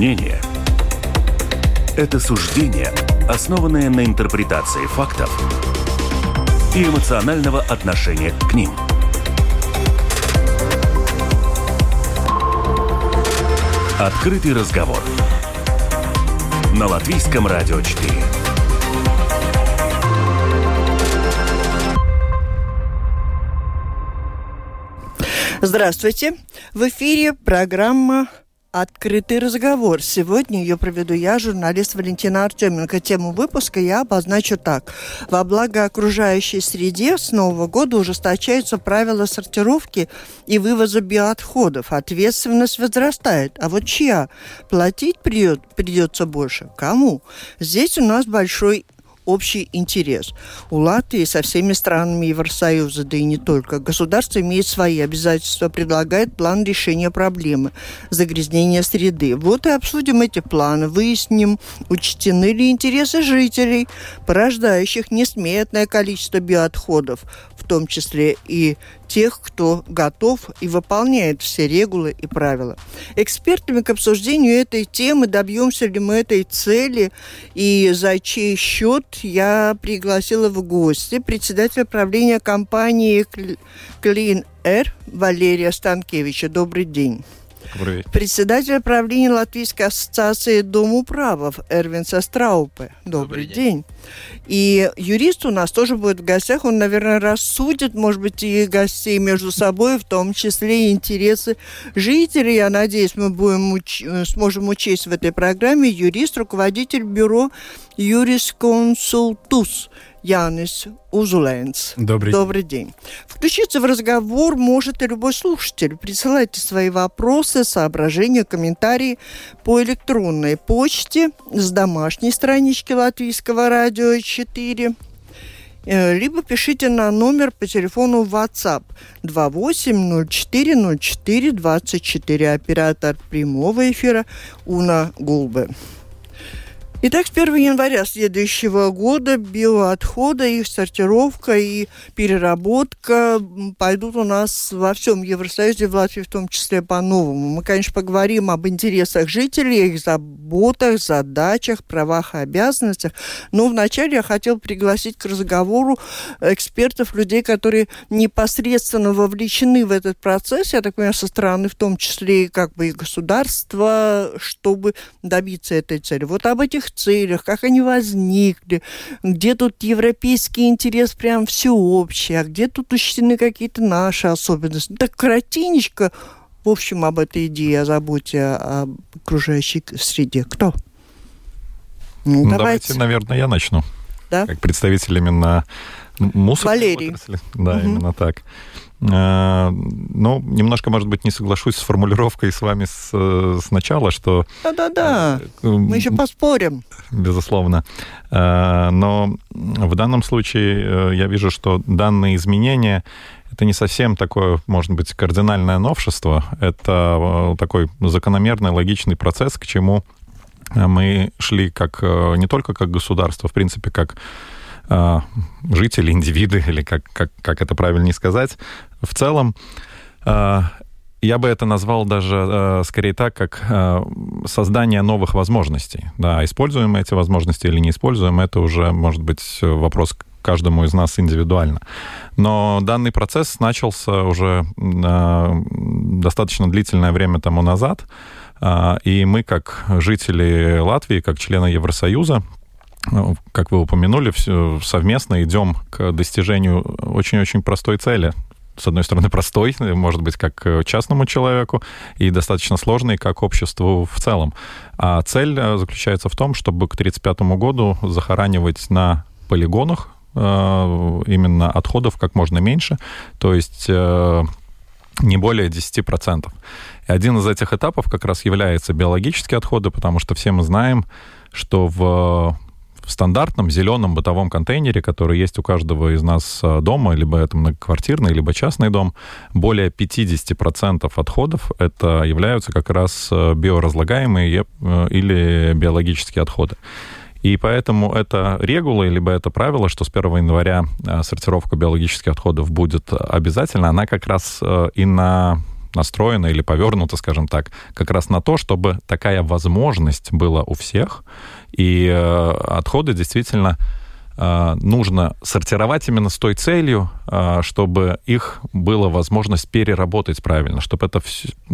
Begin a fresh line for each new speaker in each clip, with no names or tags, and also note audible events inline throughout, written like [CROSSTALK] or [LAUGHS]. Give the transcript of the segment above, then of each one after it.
Мнение – это суждение, основанное на интерпретации фактов и эмоционального отношения к ним. Открытый разговор на Латвийском радио 4.
Здравствуйте. В эфире программа Открытый разговор. Сегодня ее проведу я, журналист Валентина Артеменко. Тему выпуска я обозначу так. Во благо окружающей среде с Нового года ужесточаются правила сортировки и вывоза биоотходов. Ответственность возрастает. А вот чья? Платить придется больше. Кому? Здесь у нас большой общий интерес. У Латвии со всеми странами Евросоюза, да и не только, государство имеет свои обязательства, предлагает план решения проблемы загрязнения среды. Вот и обсудим эти планы, выясним, учтены ли интересы жителей, порождающих несметное количество биоотходов, в том числе и тех, кто готов и выполняет все регулы и правила. Экспертами к обсуждению этой темы, добьемся ли мы этой цели и за чей счет, я пригласила в гости председателя правления компании Clean Air Валерия Станкевича. Добрый день. Председатель правления Латвийской ассоциации Дом управов Эрвин Состраупе. Добрый, Добрый день. день. И юрист у нас тоже будет в гостях. Он, наверное, рассудит, может быть, и гостей между собой, в том числе и интересы жителей. Я надеюсь, мы будем уч... сможем учесть в этой программе юрист, руководитель бюро Юрисконсультус Янис Узулэнс.
Добрый,
Добрый день. день. Включиться в разговор может и любой слушатель. Присылайте свои вопросы, соображения, комментарии по электронной почте с домашней странички Латвийского радио 4 э, либо пишите на номер по телефону WhatsApp 28040424, оператор прямого эфира Уна Гулбе. Итак, с 1 января следующего года биоотходы, их сортировка и переработка пойдут у нас во всем Евросоюзе, в Латвии в том числе по-новому. Мы, конечно, поговорим об интересах жителей, их заботах, задачах, правах и обязанностях. Но вначале я хотел пригласить к разговору экспертов, людей, которые непосредственно вовлечены в этот процесс, я так понимаю, со стороны в том числе как бы и государства, чтобы добиться этой цели. Вот об этих целях, как они возникли, где тут европейский интерес прям всеобщий, а где тут учтены какие-то наши особенности. Так коротенечко, в общем, об этой идее, о заботе об окружающей среде. Кто?
Ну, ну давайте. давайте, наверное, я начну.
Да?
Как представитель именно мусорной
Валерий.
отрасли. Да, угу. именно так. Э, ну, немножко, может быть, не соглашусь с формулировкой с вами с, сначала, что...
Да-да-да, э, мы еще поспорим.
Безусловно. Э, но в данном случае я вижу, что данные изменения это не совсем такое, может быть, кардинальное новшество. Это такой закономерный, логичный процесс, к чему мы шли как не только как государство, в принципе, как жители, индивиды, [LAUGHS] или как, как, как это правильнее сказать, в целом, э, я бы это назвал даже э, скорее так, как создание новых возможностей. Да, используем эти возможности или не используем, это уже может быть вопрос каждому из нас индивидуально. Но данный процесс начался уже достаточно длительное время тому назад, и мы, как жители Латвии, как члены Евросоюза, как вы упомянули, совместно идем к достижению очень-очень простой цели с одной стороны, простой, может быть, как частному человеку, и достаточно сложный, как обществу в целом. А цель э, заключается в том, чтобы к 1935 году захоранивать на полигонах э, именно отходов как можно меньше, то есть э, не более 10%. И один из этих этапов как раз является биологические отходы, потому что все мы знаем, что в в стандартном зеленом бытовом контейнере, который есть у каждого из нас а, дома, либо это многоквартирный, либо частный дом, более 50% отходов это являются как раз а, биоразлагаемые э, или биологические отходы. И поэтому это регула, либо это правило, что с 1 января сортировка биологических отходов будет обязательно, она как раз и на настроена или повернута, скажем так, как раз на то, чтобы такая возможность была у всех, и э, отходы действительно Э, нужно сортировать именно с той целью, э, чтобы их была возможность переработать правильно, чтобы это,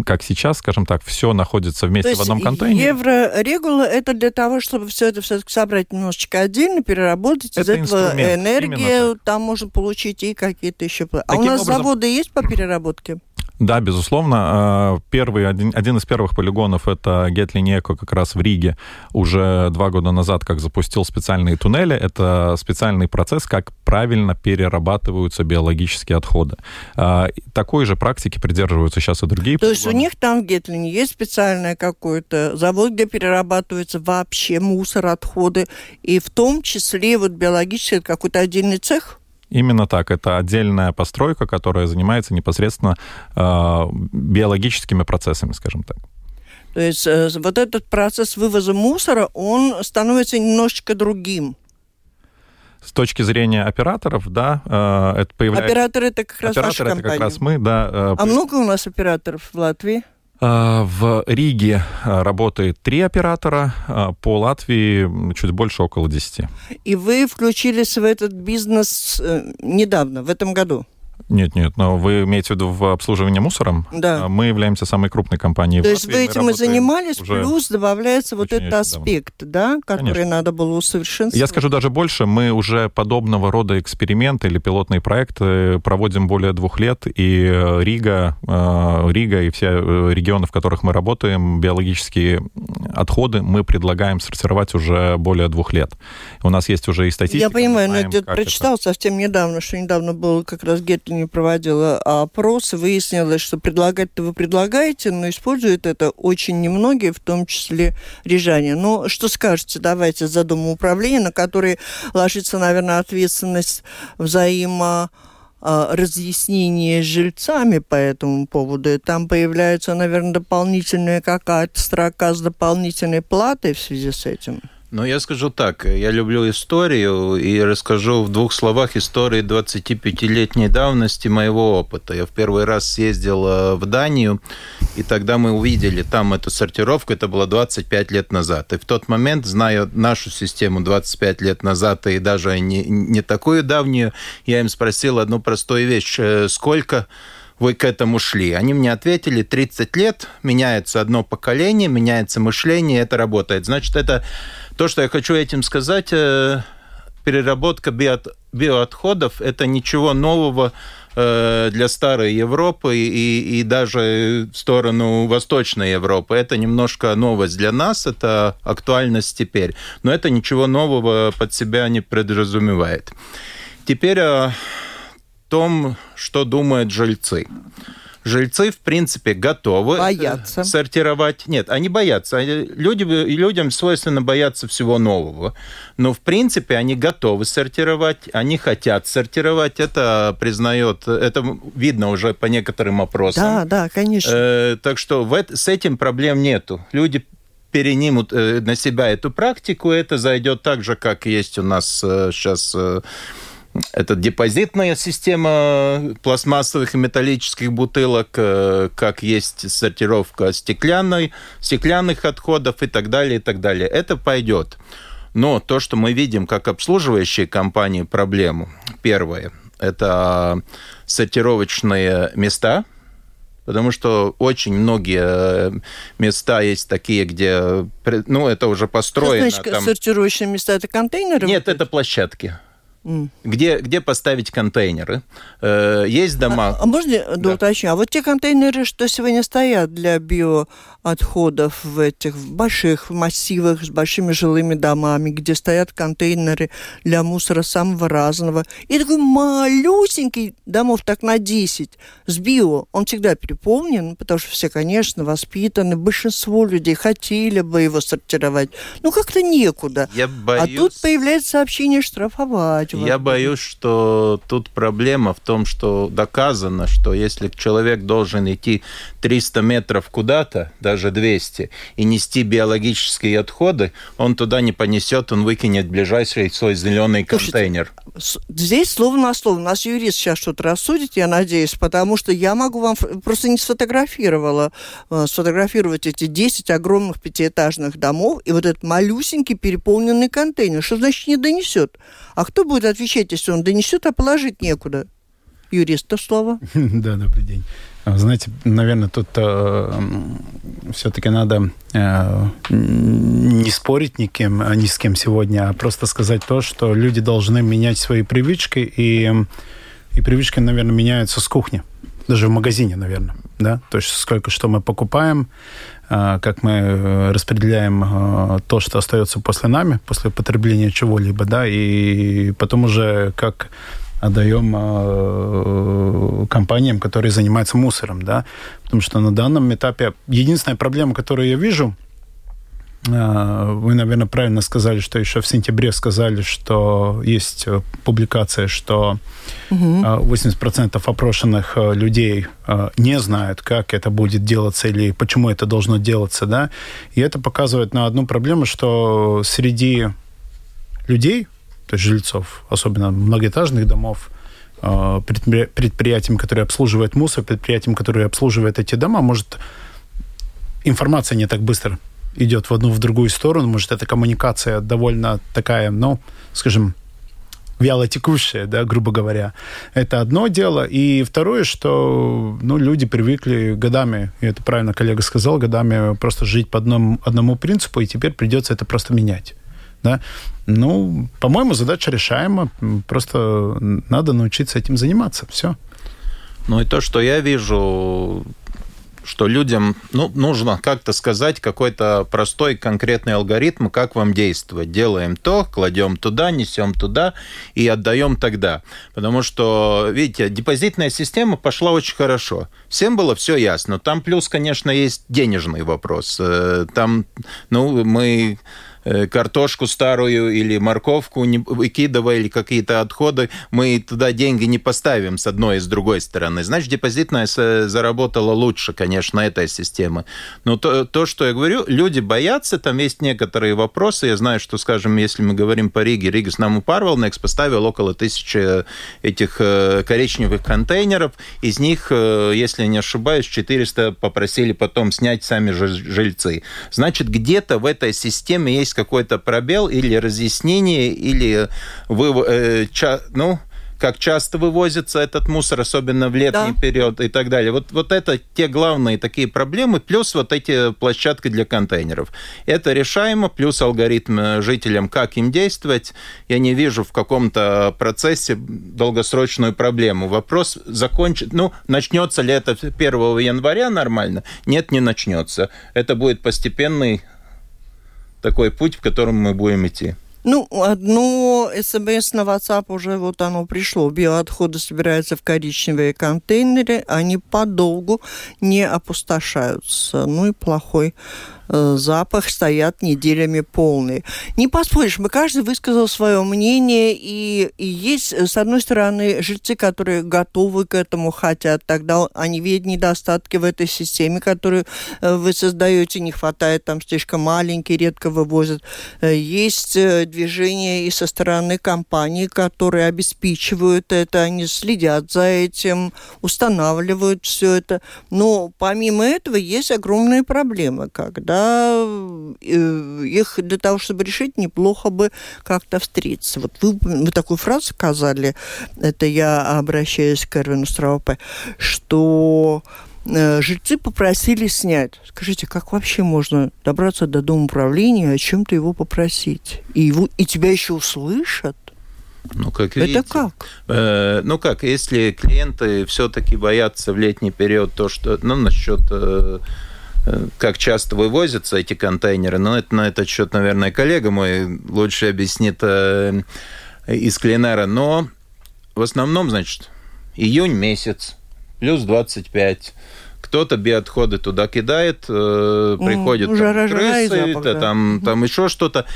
как сейчас, скажем так, все находится вместе
То
в одном контейнере.
Еврорегула это для того, чтобы все это все-таки собрать немножечко отдельно, переработать, это из этого энергию там можно получить и какие-то еще... А Таким у нас образом... заводы есть по переработке?
Да, безусловно. Э, первый, один, один из первых полигонов это Гетлинеко как раз в Риге уже два года назад, как запустил специальные туннели. Это специальный процесс, как правильно перерабатываются биологические отходы. Э, такой же практики придерживаются сейчас и другие
То полигоны. есть у них там в Гетлине есть специальный какой-то завод, где перерабатывается вообще мусор, отходы, и в том числе вот биологический какой-то отдельный цех?
Именно так. Это отдельная постройка, которая занимается непосредственно э, биологическими процессами, скажем так.
То есть э, вот этот процесс вывоза мусора, он становится немножечко другим.
С точки зрения операторов, да, э, это появляется...
Операторы это как раз Операторы
это
компания.
как раз мы, да.
Э, а много у нас операторов в Латвии?
А, в Риге а, работает три оператора, а, по Латвии чуть больше, около десяти.
И вы включились в этот бизнес э, недавно, в этом году?
Нет, нет, но вы имеете в виду в обслуживании мусором?
Да.
Мы являемся самой крупной компанией
То в есть вы этим и занимались, плюс добавляется вот этот аспект, да, который Конечно. надо было усовершенствовать?
Я скажу даже больше, мы уже подобного рода эксперименты или пилотные проекты проводим более двух лет, и Рига, э, Рига и все э, регионы, в которых мы работаем, биологические отходы мы предлагаем сортировать уже более двух лет. У нас есть уже и статистика.
Я понимаю, но я прочитал это... совсем недавно, что недавно был как раз Гет не проводила опрос, выяснилось, что предлагать-то вы предлагаете, но используют это очень немногие, в том числе рижане. Ну, что скажете, давайте за домоуправление, на которое ложится, наверное, ответственность взаимо а, разъяснение с жильцами по этому поводу. И там появляется, наверное, дополнительная какая-то строка с дополнительной платой в связи с этим.
Ну, я скажу так, я люблю историю и расскажу в двух словах истории 25-летней давности моего опыта. Я в первый раз съездил э, в Данию, и тогда мы увидели там эту сортировку, это было 25 лет назад. И в тот момент, зная нашу систему 25 лет назад, и даже не, не такую давнюю, я им спросил одну простую вещь. Э, сколько вы к этому шли? Они мне ответили, 30 лет, меняется одно поколение, меняется мышление, это работает. Значит, это то, что я хочу этим сказать, э, переработка биоотходов – это ничего нового э, для старой Европы и, и даже в сторону Восточной Европы. Это немножко новость для нас, это актуальность теперь. Но это ничего нового под себя не подразумевает. Теперь о том, что думают жильцы жильцы, в принципе, готовы
э, боятся.
сортировать. Нет, они боятся. Люди, людям свойственно бояться всего нового. Но, в принципе, они готовы сортировать, они хотят сортировать. Это признает, это видно уже по некоторым опросам.
Да, да, конечно. Э,
так что в, с этим проблем нету. Люди перенимут э, на себя эту практику, это зайдет так же, как есть у нас э, сейчас... Э, это депозитная система пластмассовых и металлических бутылок, э, как есть сортировка стеклянной, стеклянных отходов и так далее, и так далее. Это пойдет. Но то, что мы видим как обслуживающие компании проблему, первое, это сортировочные места, потому что очень многие места есть такие, где, ну, это уже построено.
Что значит там... сортировочные места? Это контейнеры?
Нет, это площадки. Где, где поставить контейнеры? Э, есть дома...
А, а можно да. уточню? А вот те контейнеры, что сегодня стоят для биоотходов в этих больших массивах с большими жилыми домами, где стоят контейнеры для мусора самого разного, и такой малюсенький домов так на 10 с био, он всегда переполнен, потому что все, конечно, воспитаны, большинство людей хотели бы его сортировать. Ну, как-то некуда.
Я боюсь...
А тут появляется сообщение штрафовать вас
Я боюсь, что тут проблема в том, что доказано, что если человек должен идти 300 метров куда-то, даже 200, и нести биологические отходы, он туда не понесет, он выкинет ближайший свой зеленый контейнер.
Здесь слово на слово. У нас юрист сейчас что-то рассудит, я надеюсь, потому что я могу вам просто не сфотографировала, э, сфотографировать эти 10 огромных пятиэтажных домов и вот этот малюсенький переполненный контейнер. Что значит не донесет? А кто будет отвечать, если он донесет, а положить некуда? Юриста слово. [LAUGHS]
Да, добрый день. Знаете, наверное, тут э, все-таки надо э, не спорить ни, кем, ни с кем сегодня, а просто сказать то, что люди должны менять свои привычки, и, и привычки, наверное, меняются с кухни, даже в магазине, наверное, да, то есть сколько что мы покупаем, э, как мы распределяем э, то, что остается после нами, после потребления чего-либо, да, и потом уже как отдаем э, компаниям, которые занимаются мусором, да, потому что на данном этапе единственная проблема, которую я вижу, э, вы, наверное, правильно сказали, что еще в сентябре сказали, что есть э, публикация, что угу. 80% опрошенных людей не знают, как это будет делаться или почему это должно делаться, да, и это показывает на одну проблему, что среди людей, то есть жильцов, особенно многоэтажных домов, э, предприятиям, которые обслуживают мусор, предприятиям, которые обслуживают эти дома, может, информация не так быстро идет в одну, в другую сторону, может, эта коммуникация довольно такая, ну, скажем, вяло текущая, да, грубо говоря. Это одно дело. И второе, что ну, люди привыкли годами, и это правильно коллега сказал, годами просто жить по одному, одному принципу, и теперь придется это просто менять. Да? Ну, по-моему, задача решаема. Просто надо научиться этим заниматься. Все.
Ну и то, что я вижу, что людям ну, нужно как-то сказать какой-то простой конкретный алгоритм, как вам действовать. Делаем то, кладем туда, несем туда и отдаем тогда. Потому что, видите, депозитная система пошла очень хорошо. Всем было все ясно. Там плюс, конечно, есть денежный вопрос. Э, там, ну, мы картошку старую или морковку не выкидывая, или какие-то отходы, мы туда деньги не поставим с одной и с другой стороны. Значит, депозитная заработала лучше, конечно, этой системы. Но то, то, что я говорю, люди боятся, там есть некоторые вопросы. Я знаю, что, скажем, если мы говорим по Риге, Рига с нами Парвалнекс поставил около тысячи этих э, коричневых контейнеров. Из них, э, если не ошибаюсь, 400 попросили потом снять сами жильцы. Значит, где-то в этой системе есть какой-то пробел или разъяснение, или вы, э, ча, ну, как часто вывозится этот мусор, особенно в летний да. период и так далее. Вот, вот это те главные такие проблемы, плюс вот эти площадки для контейнеров. Это решаемо, плюс алгоритм э, жителям, как им действовать. Я не вижу в каком-то процессе долгосрочную проблему. Вопрос закончит, ну, начнется ли это 1 января нормально? Нет, не начнется. Это будет постепенный такой путь, в котором мы будем идти.
Ну, одно СМС на WhatsApp уже вот оно пришло. Биоотходы собираются в коричневые контейнеры, они подолгу не опустошаются. Ну и плохой запах стоят неделями полные. Не поспоришь, мы каждый высказал свое мнение, и, и есть, э, с одной стороны, жильцы, которые готовы к этому, хотят, тогда они видят недостатки в этой системе, которую э, вы создаете, не хватает, там слишком маленькие, редко вывозят. Есть движение и со стороны компаний, которые обеспечивают это, они следят за этим, устанавливают все это. Но помимо этого есть огромные проблемы, когда да, э, их для того, чтобы решить, неплохо бы как-то встретиться. Вот вы, вы такую фразу сказали, это я обращаюсь к Эрвину Страупе, что э, жильцы попросили снять. Скажите, как вообще можно добраться до дома управления, о чем-то его попросить? И, его, и тебя еще услышат?
Ну, как видите, Это как? Э, ну, как, если клиенты все-таки боятся в летний период то, что, ну, насчет э, как часто вывозятся эти контейнеры, но это на этот счет, наверное, коллега мой лучше объяснит э, из Клинера. Но в основном, значит, июнь месяц, плюс 25 кто-то биоотходы туда кидает, э, приходят
Уже
там, крысы,
запах, да.
там, там еще что-то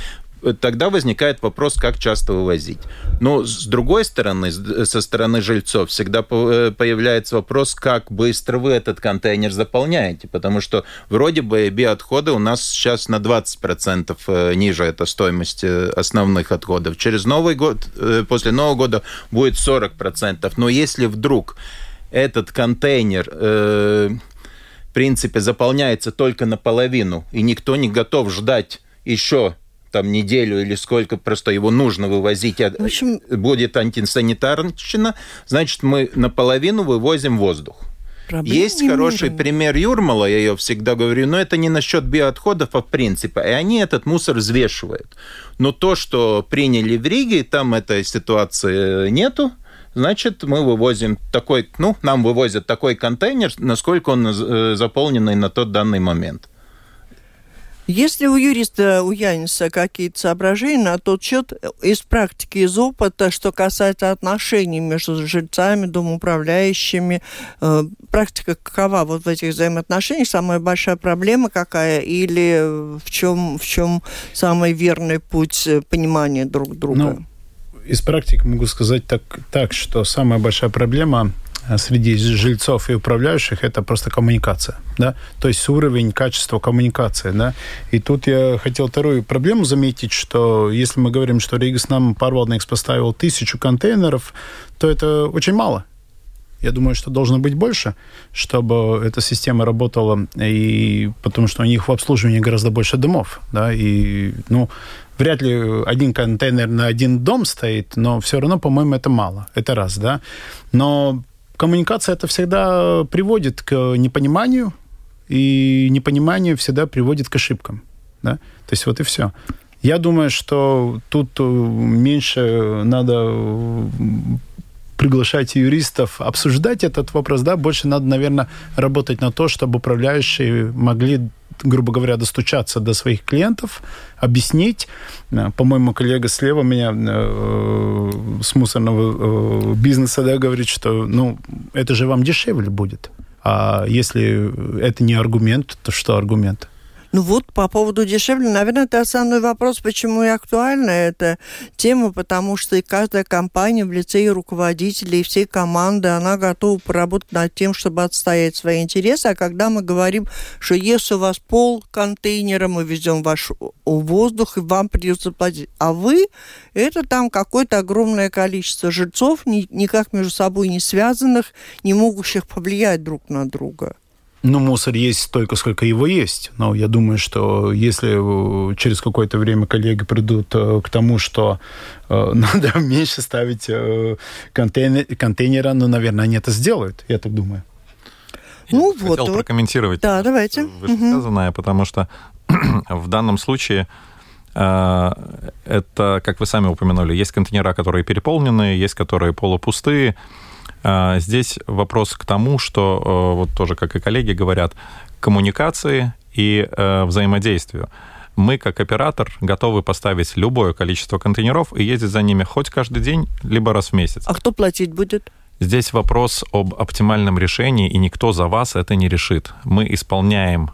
тогда возникает вопрос, как часто вывозить. Но с другой стороны, со стороны жильцов, всегда э, появляется вопрос, как быстро вы этот контейнер заполняете, потому что вроде бы биоотходы у нас сейчас на 20% э, ниже эта стоимость э, основных отходов. Через Новый год, после Нового года будет 40%. Но если вдруг этот контейнер в принципе заполняется только наполовину, и никто не готов ждать еще там неделю или сколько просто его нужно вывозить, а в общем... будет антисанитарщина, значит, мы наполовину вывозим воздух. Проблем Есть хороший мерено. пример Юрмала, я ее всегда говорю, но это не насчет биоотходов, а в принципе. И они этот мусор взвешивают. Но то, что приняли в Риге, там этой ситуации нету, значит, мы вывозим такой, ну, нам вывозят такой контейнер, насколько он э, заполненный на тот данный момент.
Если у юриста, у Яниса какие-то соображения на тот счет из практики, из опыта, что касается отношений между жильцами, домоуправляющими, э, практика какова вот в этих взаимоотношениях? Самая большая проблема какая? Или в чем, в чем самый верный путь понимания друг друга?
Ну, из практики могу сказать так, так, что самая большая проблема Э, среди жильцов и управляющих это просто коммуникация, да, то есть уровень качества коммуникации, да. И тут я хотел вторую проблему заметить, что если мы говорим, что Ригас нам Парвалдникс поставил тысячу контейнеров, то это очень мало. Я думаю, что должно быть больше, чтобы эта система работала, и потому что у них в обслуживании гораздо больше домов, да, и, ну, вряд ли один контейнер на один дом стоит, но все равно, по-моему, это мало. Это раз, да. Но коммуникация это всегда приводит к непониманию, и непонимание всегда приводит к ошибкам. Да? То есть вот и все. Я думаю, что тут э, меньше надо приглашать юристов обсуждать этот вопрос, да, больше надо, наверное, работать на то, чтобы управляющие могли грубо говоря, достучаться до своих клиентов, объяснить. Э, по-моему, коллега слева меня э, с мусорного э, бизнеса да, говорит, что ну, это же вам дешевле будет. А если это не аргумент, то что аргумент?
Ну вот, по поводу дешевле, наверное, это основной вопрос, почему и актуальна эта тема, потому что и каждая компания в лице и руководителей, и всей команды, она готова поработать над тем, чтобы отстоять свои интересы. А когда мы говорим, что если у вас пол контейнера, мы везем ваш воздух, и вам придется платить, а вы, это там какое-то огромное количество жильцов, ни, никак между собой не связанных, не могущих повлиять друг на друга.
Ну, мусор есть столько, сколько его есть. Но я думаю, что если э, через какое-то время коллеги придут э, к тому, что э, [LAUGHS] надо меньше ставить контейнер, контейнера, ну, наверное, они это сделают, я так думаю.
Ну, я вот. Хотел вот. прокомментировать
да, давайте.
вышесказанное, угу. потому что [CLEARS THROAT] в данном случае это, как вы сами упомянули, есть контейнера, которые переполненные, есть которые полупустые. А, здесь вопрос к тому, что, э, вот тоже, как и коллеги говорят, коммуникации и э, взаимодействию. Мы, как оператор, готовы поставить любое количество контейнеров и ездить за ними хоть каждый день, либо раз в месяц.
А кто платить будет?
Здесь вопрос об оптимальном решении, и никто за вас это не решит. Мы исполняем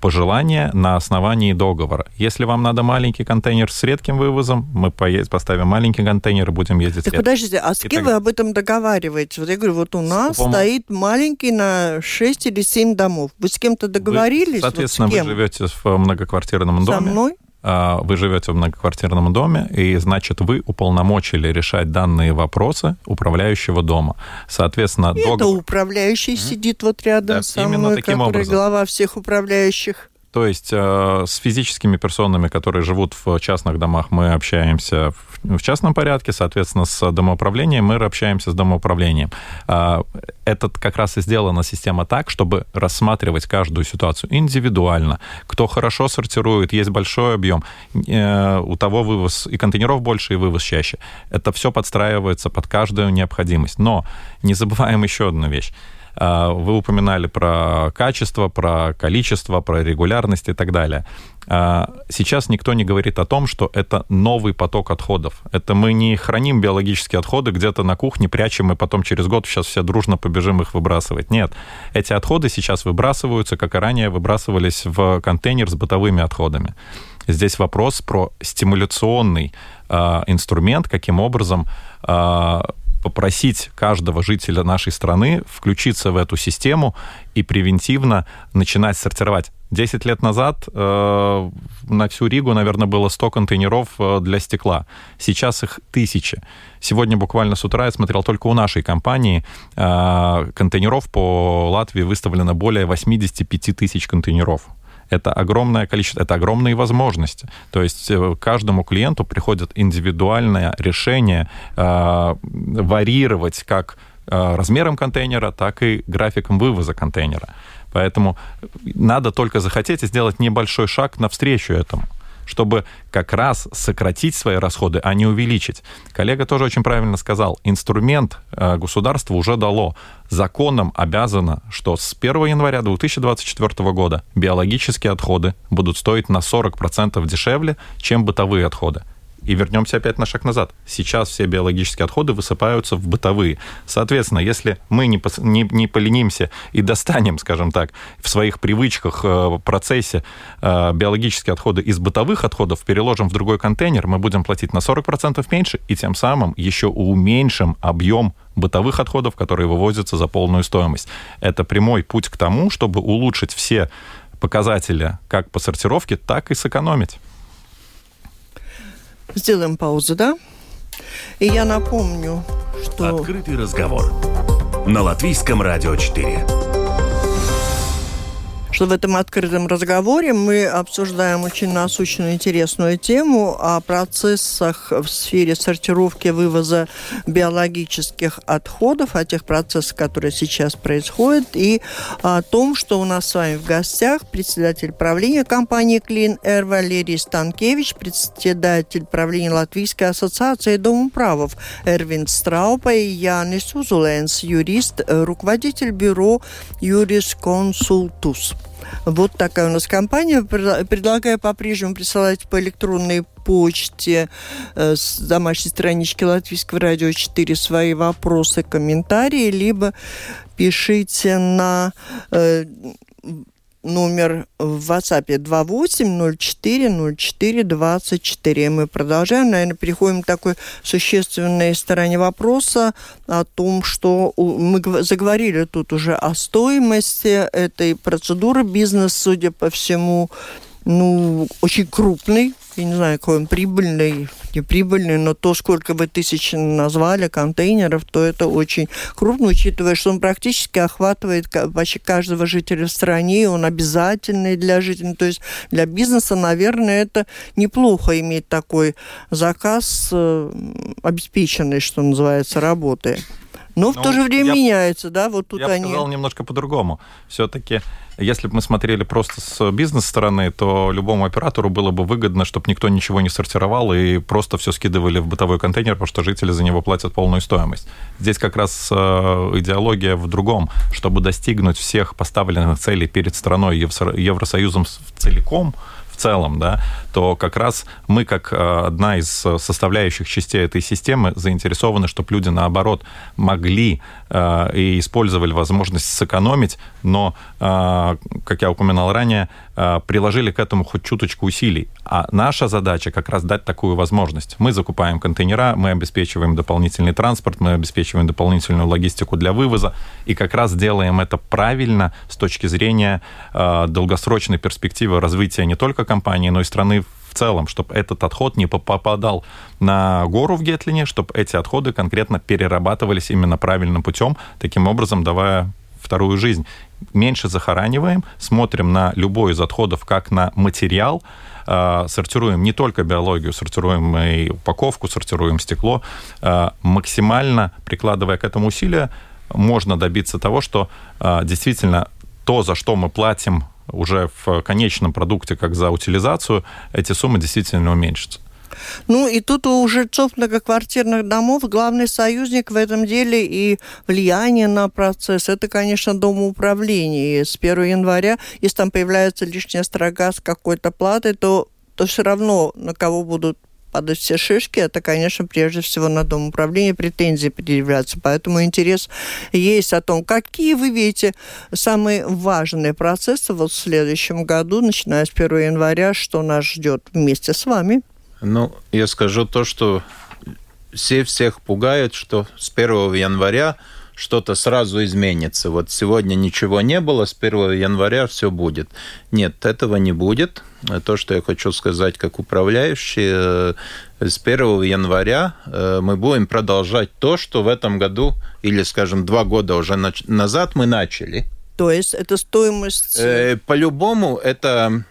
пожелания на основании договора. Если вам надо маленький контейнер с редким вывозом, мы поставим маленький контейнер и будем ездить.
Так подождите, а с кем вы об этом договариваетесь? Вот я говорю, вот у нас Пом... стоит маленький на 6 или 7 домов. Вы с кем-то договорились? Вы,
соответственно,
вот
вы живете в многоквартирном доме.
Со мной?
А, вы живете в многоквартирном доме, и, значит, вы уполномочили решать данные вопросы управляющего дома. Соответственно,
договор... Это управляющий mm-hmm. сидит вот рядом да, со мной, который образом. глава всех управляющих.
То есть э, с физическими персонами, которые живут в частных домах, мы общаемся в, в частном порядке, соответственно, с домоуправлением мы общаемся с домоуправлением. Э, это как раз и сделана система так, чтобы рассматривать каждую ситуацию индивидуально. Кто хорошо сортирует, есть большой объем, э, у того вывоз и контейнеров больше, и вывоз чаще. Это все подстраивается под каждую необходимость. Но не забываем еще одну вещь вы упоминали про качество, про количество, про регулярность и так далее. А, сейчас никто не говорит о том, что это новый поток отходов. Это мы не храним биологические отходы где-то на кухне, прячем, и потом через год сейчас все дружно побежим их выбрасывать. Нет. Эти отходы сейчас выбрасываются, как и ранее выбрасывались в контейнер с бытовыми отходами. Здесь вопрос про стимуляционный э, инструмент, каким образом попросить каждого жителя нашей страны включиться в эту систему и превентивно начинать сортировать. Десять лет назад э, на всю Ригу, наверное, было 100 контейнеров э, для стекла. Сейчас их тысячи. Сегодня буквально с утра я смотрел только у нашей компании э, контейнеров по Латвии выставлено более 85 тысяч контейнеров это огромное количество, это огромные возможности. То есть э, каждому клиенту приходит индивидуальное решение э, варьировать как э, размером контейнера, так и графиком вывоза контейнера. Поэтому надо только захотеть и сделать небольшой шаг навстречу этому чтобы как раз сократить свои расходы, а не увеличить. Коллега тоже очень правильно сказал, инструмент э, государство уже дало. Законом обязано, что с 1 января 2024 года биологические отходы будут стоить на 40% дешевле, чем бытовые отходы. И вернемся опять на шаг назад. Сейчас все биологические отходы высыпаются в бытовые. Соответственно, если мы не, не, не поленимся и достанем, скажем так, в своих привычках, в э, процессе э, биологические отходы из бытовых отходов переложим в другой контейнер, мы будем платить на 40% меньше, и тем самым еще уменьшим объем бытовых отходов, которые вывозятся за полную стоимость. Это прямой путь к тому, чтобы улучшить все показатели как по сортировке, так и сэкономить.
Сделаем паузу, да? И я напомню, что...
Открытый разговор на Латвийском радио 4
что в этом открытом разговоре мы обсуждаем очень насущную интересную тему о процессах в сфере сортировки вывоза биологических отходов, о тех процессах, которые сейчас происходят, и о том, что у нас с вами в гостях председатель правления компании Clean Air Валерий Станкевич, председатель правления Латвийской ассоциации домоправов Эрвин Страупа и Янис Узуленс, юрист, руководитель бюро Юрис Консултус. Вот такая у нас компания. Предлагаю по-прежнему присылать по электронной почте э, с домашней странички Латвийского радио 4 свои вопросы, комментарии, либо пишите на э, номер в WhatsApp 28040424. Мы продолжаем. Наверное, переходим к такой существенной стороне вопроса о том, что мы заговорили тут уже о стоимости этой процедуры. Бизнес, судя по всему, ну, очень крупный я не знаю, какой он прибыльный, не прибыльный, но то, сколько вы тысяч назвали контейнеров, то это очень крупно, учитывая, что он практически охватывает вообще каждого жителя в стране, он обязательный для жителей. То есть для бизнеса, наверное, это неплохо иметь такой заказ э, обеспеченный, что называется, работой. Но в ну, то же время я, меняется, да, вот тут
я
они...
Я сказал немножко по-другому. Все-таки если бы мы смотрели просто с бизнес-стороны, то любому оператору было бы выгодно, чтобы никто ничего не сортировал и просто все скидывали в бытовой контейнер, потому что жители за него платят полную стоимость. Здесь как раз э, идеология в другом. Чтобы достигнуть всех поставленных целей перед страной Евросоюзом целиком, целом, да, то как раз мы, как э, одна из составляющих частей этой системы, заинтересованы, чтобы люди, наоборот, могли э, и использовали возможность сэкономить, но, э, как я упоминал ранее, приложили к этому хоть чуточку усилий. А наша задача как раз дать такую возможность. Мы закупаем контейнера, мы обеспечиваем дополнительный транспорт, мы обеспечиваем дополнительную логистику для вывоза, и как раз делаем это правильно с точки зрения долгосрочной перспективы развития не только компании, но и страны в целом, чтобы этот отход не попадал на гору в Гетлине, чтобы эти отходы конкретно перерабатывались именно правильным путем, таким образом давая вторую жизнь. Меньше захораниваем, смотрим на любой из отходов как на материал, а, сортируем не только биологию, сортируем и упаковку, сортируем стекло, а, максимально прикладывая к этому усилия, можно добиться того, что а, действительно то, за что мы платим уже в конечном продукте, как за утилизацию, эти суммы действительно уменьшатся.
Ну и тут у жильцов многоквартирных домов главный союзник в этом деле и влияние на процесс, это, конечно, домоуправление. И с 1 января, если там появляется лишняя строка с какой-то платой, то, то все равно на кого будут падать все шишки, это, конечно, прежде всего на Дом управления претензии предъявляются. Поэтому интерес есть о том, какие вы видите самые важные процессы вот в следующем году, начиная с 1 января, что нас ждет вместе с вами.
Ну, я скажу то, что все всех пугают, что с 1 января что-то сразу изменится. Вот сегодня ничего не было, с 1 января все будет. Нет, этого не будет. То, что я хочу сказать как управляющий, э, с 1 января э, мы будем продолжать то, что в этом году, или, скажем, два года уже назад мы начали.
То есть это стоимость...
Э, по-любому это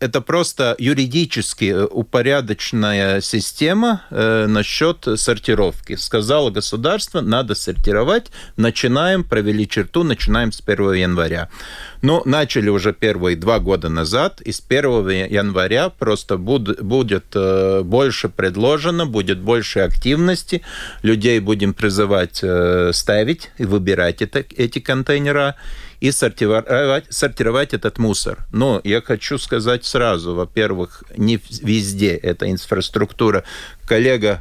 это просто юридически э, упорядоченная система э, насчет сортировки. Сказала государство, надо сортировать, начинаем, провели черту, начинаем с 1 января. Но начали уже первые два года назад, и с 1 января просто буд, будет э, больше предложено, будет больше активности, людей будем призывать э, ставить и выбирать это, эти контейнера, и сортировать, сортировать этот мусор. Но я хочу сказать сразу, во-первых, не везде эта инфраструктура. Коллега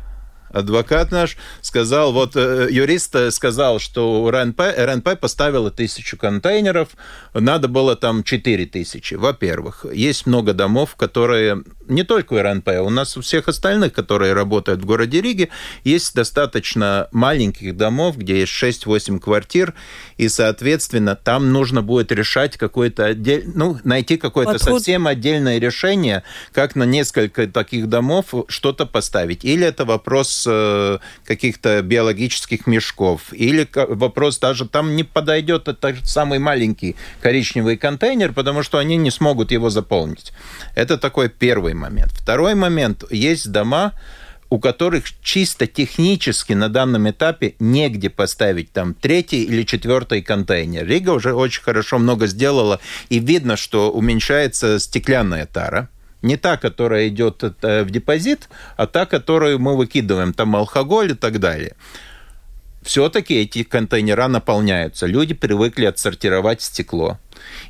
адвокат наш сказал, вот э, юрист сказал, что РНП, РНП поставила тысячу контейнеров, надо было там четыре тысячи. Во-первых, есть много домов, которые не только у РНП, у нас у всех остальных, которые работают в городе Риге, есть достаточно маленьких домов, где есть 6-8 квартир, и, соответственно, там нужно будет решать какое-то отдель... ну, найти какое-то Подход... совсем отдельное решение, как на несколько таких домов что-то поставить. Или это вопрос э, каких-то биологических мешков, или вопрос даже там не подойдет это самый маленький коричневый контейнер, потому что они не смогут его заполнить. Это такой первый момент. Второй момент. Есть дома, у которых чисто технически на данном этапе негде поставить там третий или четвертый контейнер. Рига уже очень хорошо много сделала, и видно, что уменьшается стеклянная тара. Не та, которая идет э, в депозит, а та, которую мы выкидываем, там алкоголь и так далее. Все-таки эти контейнера наполняются. Люди привыкли отсортировать стекло.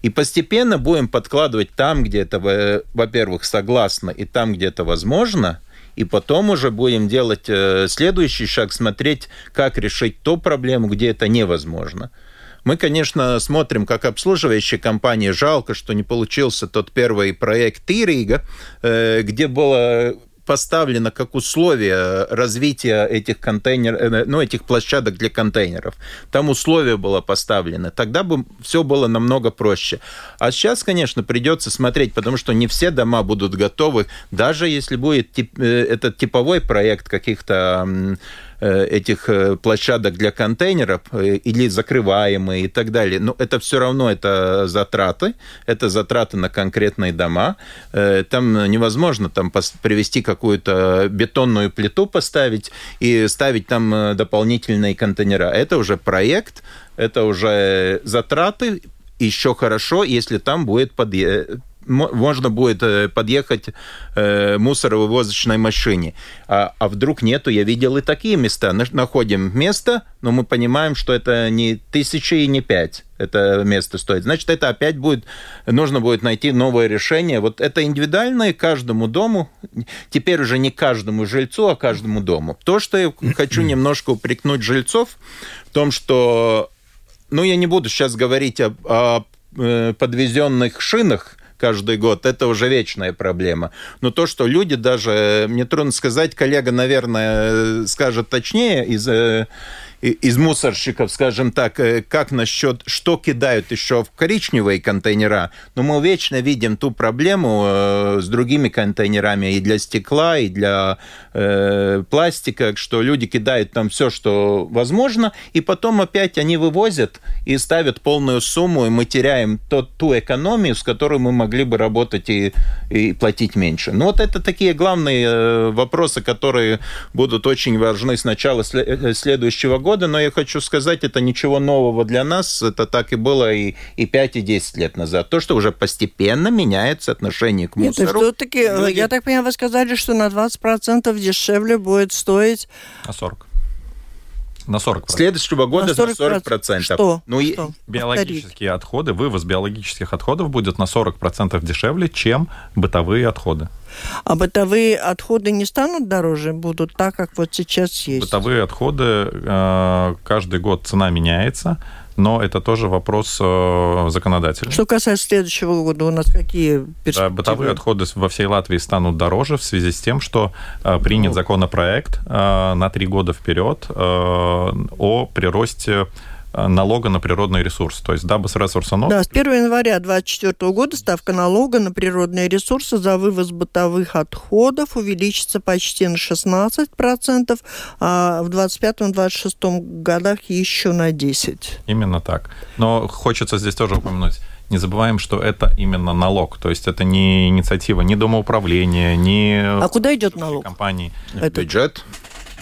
И постепенно будем подкладывать там, где это, во-первых, согласно, и там, где это возможно, и потом уже будем делать э, следующий шаг, смотреть, как решить ту проблему, где это невозможно. Мы, конечно, смотрим, как обслуживающая компания. Жалко, что не получился тот первый проект Тирига, э, где было поставлено как условие развития этих контейнеров, э, ну, этих площадок для контейнеров. Там условие было поставлено. Тогда бы все было намного проще. А сейчас, конечно, придется смотреть, потому что не все дома будут готовы. Даже если будет тип, э, этот типовой проект каких-то Э, этих э, площадок для контейнеров э, или закрываемые и так далее. Но это все равно это затраты, это затраты на конкретные дома. Там невозможно там привести какую-то бетонную плиту поставить и ставить там дополнительные контейнера. Это уже проект, это уже затраты, еще хорошо, если там будет подъезд можно будет э, подъехать э, мусоровывозочной машине. А, а вдруг нету? Я видел и такие места. Находим место, но мы понимаем, что это не тысячи и не пять это место стоит. Значит, это опять будет, нужно будет найти новое решение. Вот это индивидуальное каждому дому, теперь уже не каждому жильцу, а каждому дому. То, что я [CLEARS THROAT] хочу немножко упрекнуть жильцов, в том, что, ну, я не буду сейчас говорить о, о э, подвезенных шинах, каждый год, это уже вечная проблема. Но то, что люди даже, мне трудно сказать, коллега, наверное, скажет точнее из э, из мусорщиков, скажем так, э, как насчет, что кидают еще в коричневые контейнера, но мы вечно видим ту проблему э, с другими контейнерами и для стекла, и для э, пластика, что люди кидают там все, что возможно, и потом опять они вывозят и ставят полную сумму, и мы теряем тот, ту экономию, с которой мы могли бы работать и, и платить меньше. Ну вот это такие главные э, вопросы, которые будут очень важны с начала следующего года года, но я хочу сказать, это ничего нового для нас, это так и было и, и 5, и 10 лет назад. То, что уже постепенно меняется отношение к мусору.
Нет, все-таки, э, Люди... я так понимаю, вы сказали, что на 20% дешевле будет стоить...
А 40? На 40%.
Следующего года на 40%. 40%.
Что?
Ну, что? Биологические Повторить. отходы, вывоз биологических отходов будет на 40% дешевле, чем бытовые отходы.
А бытовые отходы не станут дороже, будут так, как вот сейчас есть?
Бытовые отходы, э, каждый год цена меняется но это тоже вопрос э, законодательный.
Что касается следующего года, у нас какие
перспективы? Да, бытовые отходы во всей Латвии станут дороже в связи с тем, что э, принят ну. законопроект э, на три года вперед о приросте налога на природный ресурс. То есть дабы средства
Да, с 1 января 2024 года ставка налога на природные ресурсы за вывоз бытовых отходов увеличится почти на 16%, а в 2025-2026 годах еще на 10%.
Именно так. Но хочется здесь тоже упомянуть, не забываем, что это именно налог. То есть это не инициатива ни домоуправления, ни...
А куда идет налог?
Компании.
Это... Бюджет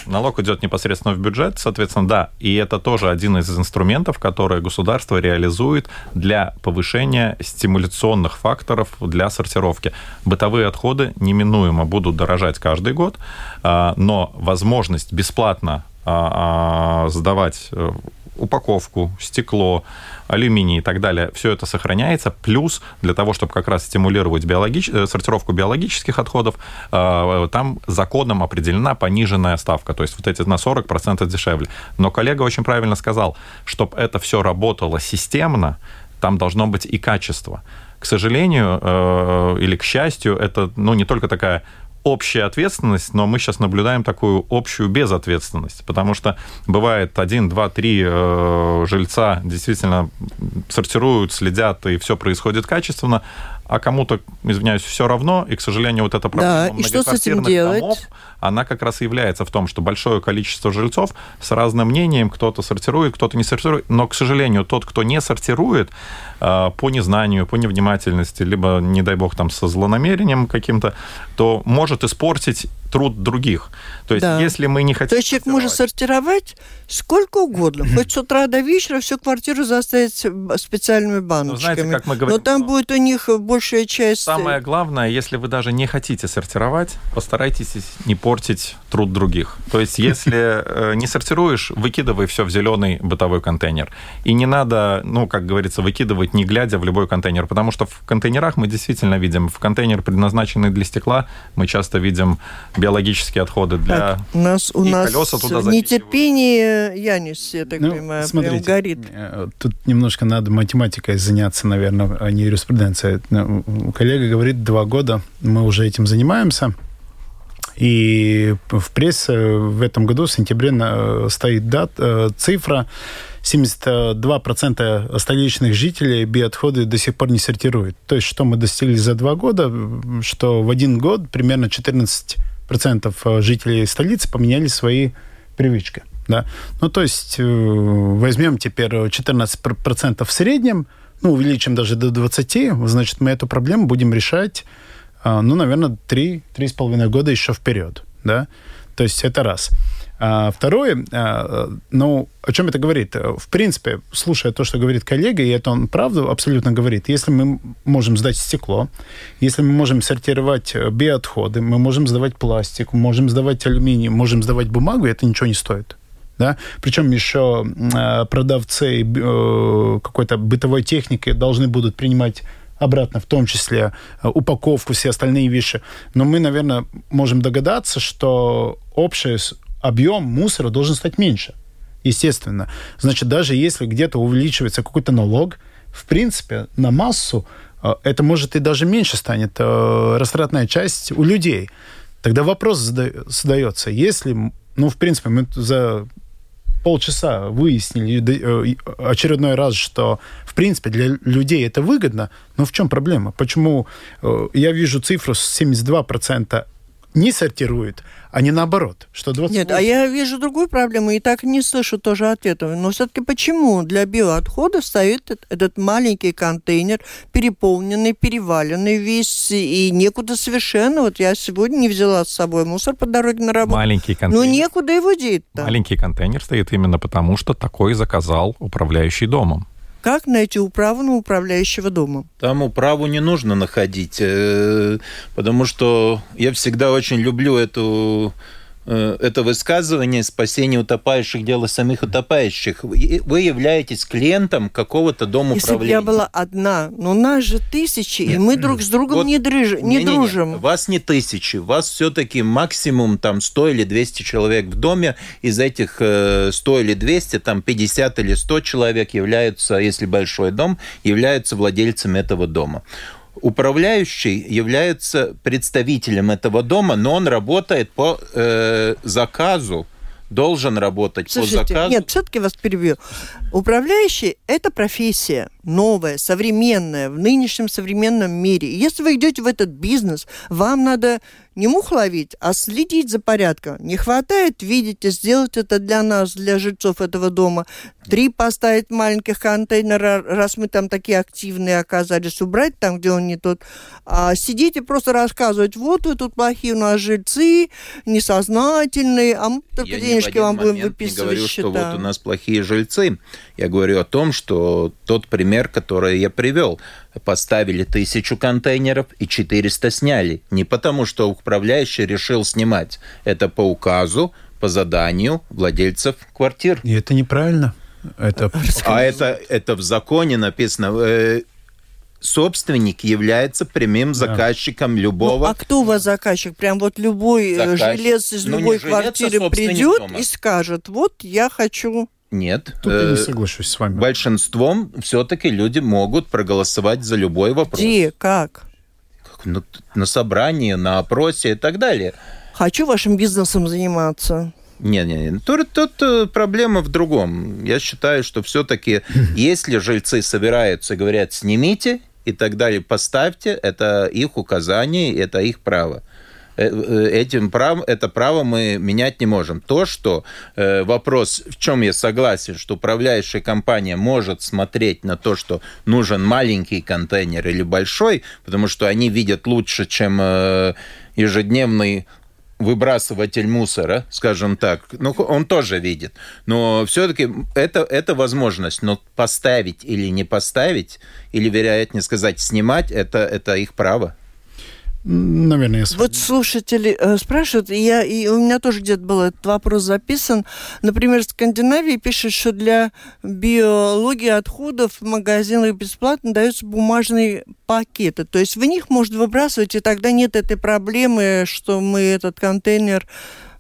налог идет непосредственно в бюджет, соответственно, да, и это тоже один из инструментов, которые государство реализует для повышения стимуляционных факторов для сортировки. Бытовые отходы неминуемо будут дорожать каждый год, а, но возможность бесплатно а, а, сдавать э, упаковку, стекло, алюминий и так далее, все это сохраняется. Плюс для того, чтобы как раз стимулировать биологич... Э, сортировку биологических отходов, э, там законом определена пониженная ставка, то есть вот эти на 40% дешевле. Но коллега очень правильно сказал, чтобы это все работало системно, там должно быть и качество. К сожалению э, или к счастью, это ну, не только такая общая ответственность, но мы сейчас наблюдаем такую общую безответственность, потому что бывает один, два, три э, жильца действительно сортируют, следят, и все происходит качественно, а кому-то, извиняюсь, все равно, и, к сожалению, вот эта проблема
да, и что с этим делать? домов,
она как раз и является в том, что большое количество жильцов с разным мнением, кто-то сортирует, кто-то не сортирует, но, к сожалению, тот, кто не сортирует, э, по незнанию, по невнимательности, либо, не дай бог, там, со злонамерением каким-то, то может испортить труд других. То есть, да. если мы не хотим...
То есть человек может сортировать сколько угодно, [CLEARS THROAT] хоть с утра до вечера всю квартиру заставить специальными баночками. Ну, знаете, как мы говорим, Но там будет у них большая часть...
Самое главное, если вы даже не хотите сортировать, постарайтесь не портить труд других. То есть, если э, не сортируешь, выкидывай все в зеленый бытовой контейнер. И не надо, ну, как говорится, выкидывать не глядя в любой контейнер, потому что в контейнерах мы действительно видим, в контейнер, предназначенный для стекла, мы часто видим биологические отходы для... Так,
у нас, у нас колеса туда нетерпение Янис, я так ну, понимаю, смотрите, прям горит.
Э, тут немножко надо математикой заняться, наверное, а не юриспруденцией. Ну, коллега говорит, два года мы уже этим занимаемся. И в прессе в этом году, в сентябре, стоит дат, э, цифра 72% столичных жителей биоотходы до сих пор не сортируют. То есть, что мы достигли за два года, что в один год примерно 14 процентов э, жителей столицы поменяли свои привычки. Да? Ну, то есть э, возьмем теперь 14% в среднем, ну, увеличим даже до 20, значит, мы эту проблему будем решать, э, ну, наверное, 3-3,5 года еще вперед. Да? То есть это раз. А второе, а, ну, о чем это говорит? В принципе, слушая то, что говорит коллега, и это он правду абсолютно говорит, если мы можем сдать стекло, если мы можем сортировать биоотходы, мы можем сдавать пластик, можем сдавать алюминий, можем сдавать бумагу, это ничего не стоит. Да? Причем еще а, продавцы э, какой-то бытовой техники должны будут принимать обратно, в том числе упаковку, все остальные вещи. Но мы, наверное, можем догадаться, что общее объем мусора должен стать меньше. Естественно. Значит, даже если где-то увеличивается какой-то налог, в принципе, на массу э, это может и даже меньше станет э, растратная часть у людей. Тогда вопрос задается, если, ну, в принципе, мы за полчаса выяснили э, очередной раз, что, в принципе, для людей это выгодно, но в чем проблема? Почему я вижу цифру с 72% не сортирует, а не наоборот, что 28...
Нет, а я вижу другую проблему и так не слышу тоже ответа. Но все-таки почему для биоотходов стоит этот маленький контейнер, переполненный, переваленный весь, и некуда совершенно. Вот я сегодня не взяла с собой мусор по дороге на работу.
Маленький контейнер.
Ну, некуда его деть-то.
Маленький контейнер стоит именно потому, что такой заказал управляющий домом.
Как найти управу на управляющего домом?
Там управу не нужно находить, э, потому что я всегда очень люблю эту это высказывание «спасение утопающих – дело самих утопающих». Вы являетесь клиентом какого-то дома
Если
управления.
Если бы я была одна, но нас же тысячи, Нет. и мы друг с другом вот, не, дрыж... не, не дружим. Не,
Вас не тысячи, вас все-таки максимум там 100 или 200 человек в доме. Из этих 100 э, или 200, там 50 или 100 человек являются, если большой дом, являются владельцами этого дома. Управляющий является представителем этого дома, но он работает по э, заказу должен работать
Слушайте,
по заказу.
Нет, все-таки вас перебью. Управляющий – это профессия новая, современная, в нынешнем современном мире. И если вы идете в этот бизнес, вам надо не мух ловить, а следить за порядком. Не хватает, видите, сделать это для нас, для жильцов этого дома. Три поставить маленьких контейнера, раз мы там такие активные оказались, убрать там, где он не тот. А сидите просто рассказывать, вот вы тут плохие у нас жильцы, несознательные, а мы только Я денежки вам будем выписывать
не говорю,
счета.
что вот у нас плохие жильцы. Я говорю о том, что тот пример, который я привел, поставили тысячу контейнеров и 400 сняли. Не потому, что управляющий решил снимать. Это по указу, по заданию владельцев квартир.
И это неправильно. Это...
А это, это в законе написано. Э, собственник является прямым заказчиком любого. Ну,
а кто у вас заказчик? Прям вот любой э, Заказчик. жилец из ну, любой жилец, а квартиры придет дома. и скажет: вот я хочу
нет.
Тут я не э, соглашусь с вами.
Большинством все-таки люди могут проголосовать за любой вопрос.
Где? Как?
На, на собрании, на опросе и так далее.
Хочу вашим бизнесом заниматься.
Не, не, не. Тут, тут э, проблема в другом. Я считаю, что все-таки, [LAUGHS] если жильцы собираются и говорят, снимите и так далее, поставьте, это их указание, это их право. Э, э, этим прав, это право мы менять не можем. То, что э, вопрос, в чем я согласен, что управляющая компания может смотреть на то, что нужен маленький контейнер или большой, потому что они видят лучше, чем э, ежедневный выбрасыватель мусора, скажем так, ну, он тоже видит. Но все-таки это, это возможность. Но поставить или не поставить, или, вероятнее сказать, снимать, это, это их право.
Наверное, я...
Вот слушатели э, спрашивают, я, и у меня тоже где-то был этот вопрос записан. Например, Скандинавия пишет, что для биологии отходов в магазинах бесплатно даются бумажные пакеты. То есть в них можно выбрасывать, и тогда нет этой проблемы, что мы этот контейнер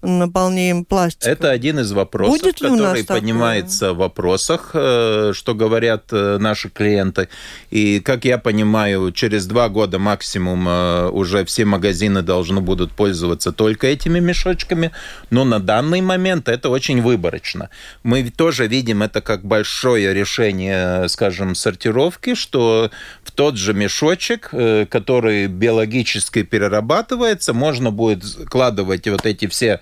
наполняем пластиком.
Это один из вопросов, Будет который поднимается такое? в вопросах, э, что говорят э, наши клиенты. И, как я понимаю, через два года максимум э, уже все магазины должны будут пользоваться только этими мешочками. Но на данный момент это очень выборочно. Мы тоже видим это как большое решение, скажем, сортировки, что в тот же мешочек, который биологически перерабатывается, можно будет складывать вот эти все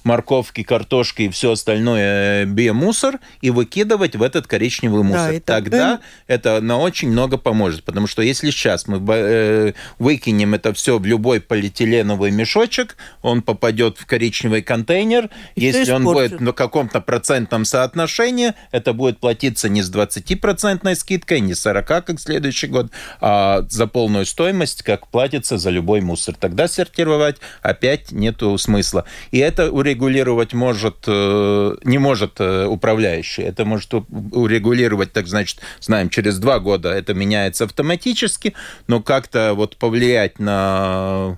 морковки, картошки и все остальное э, биомусор и выкидывать в этот коричневый мусор. Да, и тогда это на очень много поможет, потому что если сейчас мы э, выкинем это все в любой полиэтиленовый мешочек, он попадет в коричневый контейнер, и если он будет на каком-то процентном соотношении, это будет платиться не с 20% скидкой, не 40, как следующий год, а за полную стоимость, как платится за любой мусор. Тогда сортировать опять нету смысла. И это урегулировать может, э, не может э, управляющий. Это может урегулировать, так значит, знаем, через два года это меняется автоматически, но как-то вот повлиять на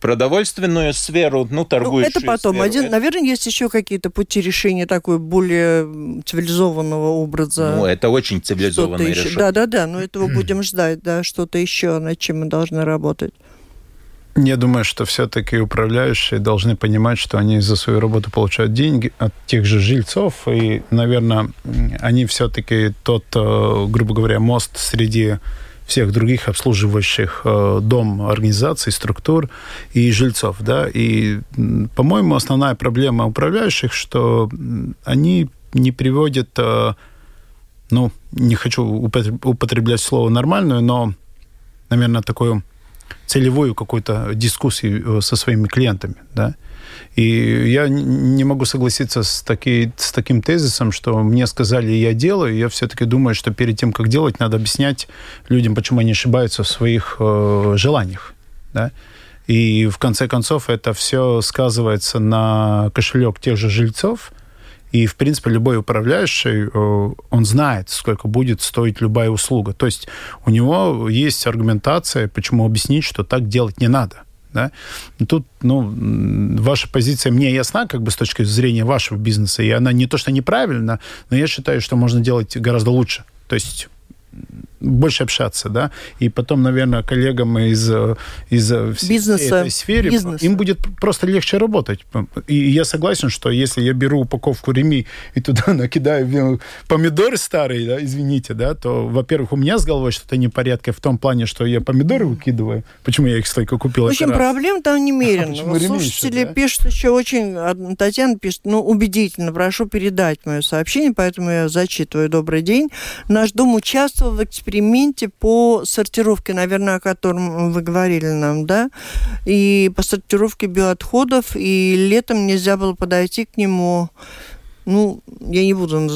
продовольственную сферу, ну, торгующую
ну, Это потом.
Сферу.
Один, наверное, есть еще какие-то пути решения такой более цивилизованного образа.
Ну, это очень цивилизованное решение.
Да, да, да, но этого будем ждать, да, что-то еще, над чем мы должны работать.
Я думаю, что все-таки управляющие должны понимать, что они за свою работу получают деньги от тех же жильцов, и, наверное, они все-таки тот, э, грубо говоря, мост среди всех других обслуживающих э, дом организаций, структур и жильцов, да, и, по-моему, основная проблема управляющих, что они не приводят, э, ну, не хочу употреблять слово нормальную, но, наверное, такую целевую какую-то дискуссию э, со своими клиентами, да. И я не могу согласиться с, таки, с таким тезисом, что мне сказали, я делаю. Я все-таки думаю, что перед тем, как делать, надо объяснять людям, почему они ошибаются в своих э, желаниях. Да? И в конце концов это все сказывается на кошелек тех же жильцов, и, в принципе, любой управляющий, э, он знает, сколько будет стоить любая услуга. То есть у него есть аргументация, почему объяснить, что так делать не надо. Да? Тут, ну, ваша позиция мне ясна, как бы с точки зрения вашего бизнеса, и она не то, что неправильна, но я считаю, что можно делать гораздо лучше. То есть больше общаться, да, и потом, наверное, коллегам из, из
Бизнеса,
этой сферы
бизнеса.
им будет просто легче работать. И я согласен, что если я беру упаковку реми и туда [LAUGHS] накидаю ну, помидоры старые, да, извините, да, то, во-первых, у меня с головой что-то не в порядке в том плане, что я помидоры выкидываю. Почему я их столько купил?
В общем, проблем там немерено. [LAUGHS]
Ремень
Слушатели
еще, да?
пишут еще очень... Татьяна пишет, ну, убедительно, прошу передать мое сообщение, поэтому я зачитываю. Добрый день. Наш дом участвовал в эксперименте по сортировке, наверное, о котором вы говорили нам, да, и по сортировке биоотходов, и летом нельзя было подойти к нему ну, я не буду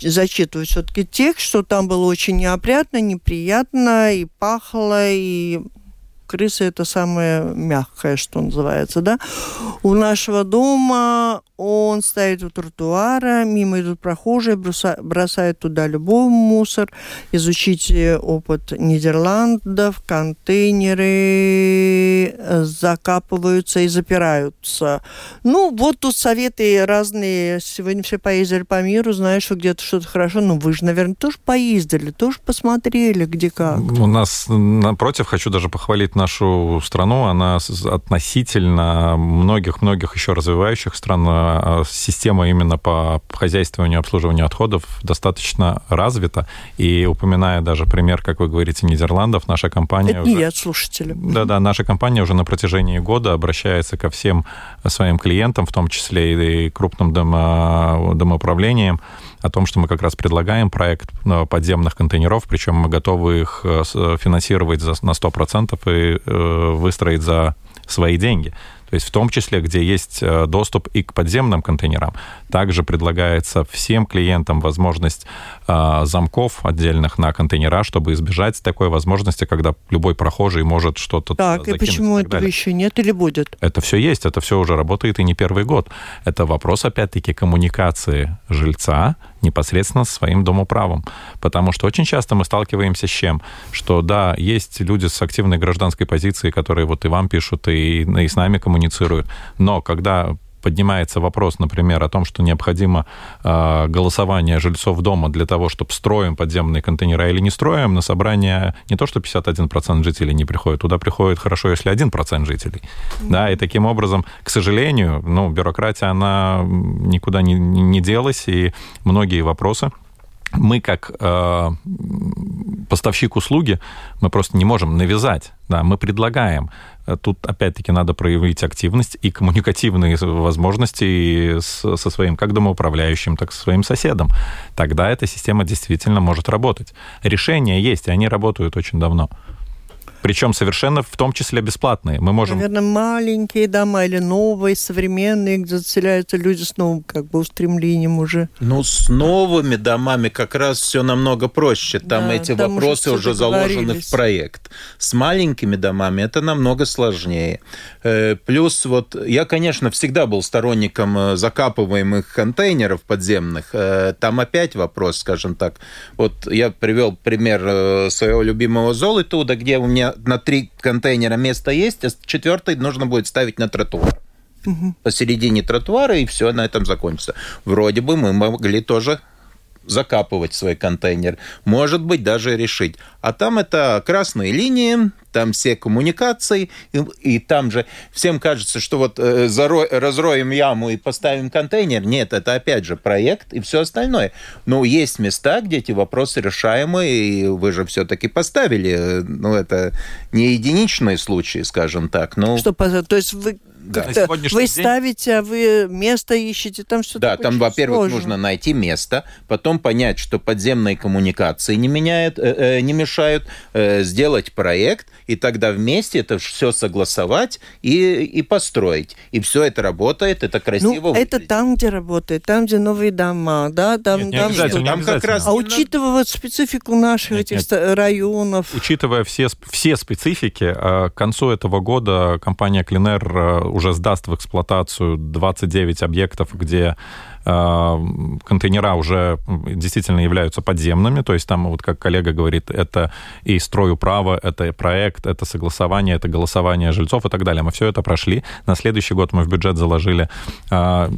зачитывать все-таки текст, что там было очень неопрятно, неприятно, и пахло, и крыса это самое мягкое, что называется, да. У нашего дома он стоит у тротуара, мимо идут прохожие, броса- бросают туда любой мусор. Изучите опыт Нидерландов, контейнеры э, закапываются и запираются. Ну, вот тут советы разные. Сегодня все поездили по миру, знаешь, что где-то что-то хорошо. Ну, вы же, наверное, тоже поездили, тоже посмотрели, где как.
У нас, напротив, хочу даже похвалить нашу страну. Она относительно многих-многих еще развивающих стран, а, система именно по хозяйствованию и обслуживанию отходов достаточно развита. И упоминая даже пример, как вы говорите, Нидерландов, наша компания...
Это не
уже-
я, слушатели.
Да-да, наша компания уже на протяжении года обращается ко всем своим клиентам, в том числе и крупным домо, домоуправлениям, о том, что мы как раз предлагаем проект э, подземных контейнеров, причем мы готовы их э, финансировать на 100% и э, выстроить за свои деньги. То есть в том числе, где есть э, доступ и к подземным контейнерам. Также предлагается всем клиентам возможность э, замков отдельных на контейнера, чтобы избежать такой возможности, когда любой прохожий может что-то
Так, и
закинуть
почему
так
этого
далее.
еще нет или будет?
Это все есть, это все уже работает и не первый год. Это вопрос, опять-таки, коммуникации жильца непосредственно с своим домоправом. Потому что очень часто мы сталкиваемся с чем? Что, да, есть люди с активной гражданской позицией, которые вот и вам пишут, и, и с нами коммуницируют. Но когда поднимается вопрос, например, о том, что необходимо э, голосование жильцов дома для того, чтобы строим подземные контейнера или не строим, на собрание не то, что 51% жителей не приходит, туда приходит хорошо, если 1% жителей. Да, и таким образом, к сожалению, ну, бюрократия, она никуда не, не делась, и многие вопросы мы как э, поставщик услуги, мы просто не можем навязать, да, мы предлагаем. Тут, опять-таки, надо проявить активность и коммуникативные возможности с, со своим как домоуправляющим, так и со своим соседом. Тогда эта система действительно может работать. Решения есть, и они работают очень давно. Причем совершенно в том числе бесплатные. Мы можем...
Наверное, маленькие дома или новые, современные, где заселяются люди с новым как бы устремлением уже.
Ну, с новыми домами как раз все намного проще. Там
Да,
эти
там уже
вопросы
всё
уже заложены в проект. С маленькими домами это намного сложнее. Э, Плюс вот я, конечно, всегда был сторонником э, закапываемых контейнеров подземных. Э, Там опять вопрос, скажем так. Вот я привел пример своего любимого Золотуда, где у меня на три контейнера место есть, а четвертый нужно будет ставить на тротуар посередине тротуара, и все на этом закончится. Вроде бы мы могли тоже закапывать свой контейнер. Может быть, даже решить. А там это красные линии, там все коммуникации, и, и там же всем кажется, что вот э, заро- разроем яму и поставим контейнер. Нет, это опять же проект и все остальное. Но есть места, где эти вопросы решаемы, и вы же все-таки поставили. э, Ну, это не единичные случаи, скажем так. Ну,
Что, то есть вы
Да.
Сегодняшний
вы
день-
ставите, а вы место ищете, там все
Да, там, во-первых, нужно найти место, потом понять, что подземные коммуникации не, меняют, э, э, не мешают, э, сделать проект, и тогда вместе это все согласовать и, и построить. И все это работает, это красиво
Ну, это
выглядит.
там, где работает, там, где новые дома, да, там,
Нет, не
там
обязательно, не
Там как
обязательно.
раз
А учитывая вот специфику наших
Нет,
этих
нет.
районов,
Учитывая все, все специфики, э, к концу этого года компания Клинер э, уже сдаст в эксплуатацию 29 объектов, где контейнера уже действительно являются подземными, то есть там, вот как коллега говорит, это и стройуправа, это проект, это согласование, это голосование жильцов и так далее. Мы все это прошли. На следующий год мы в бюджет заложили. э,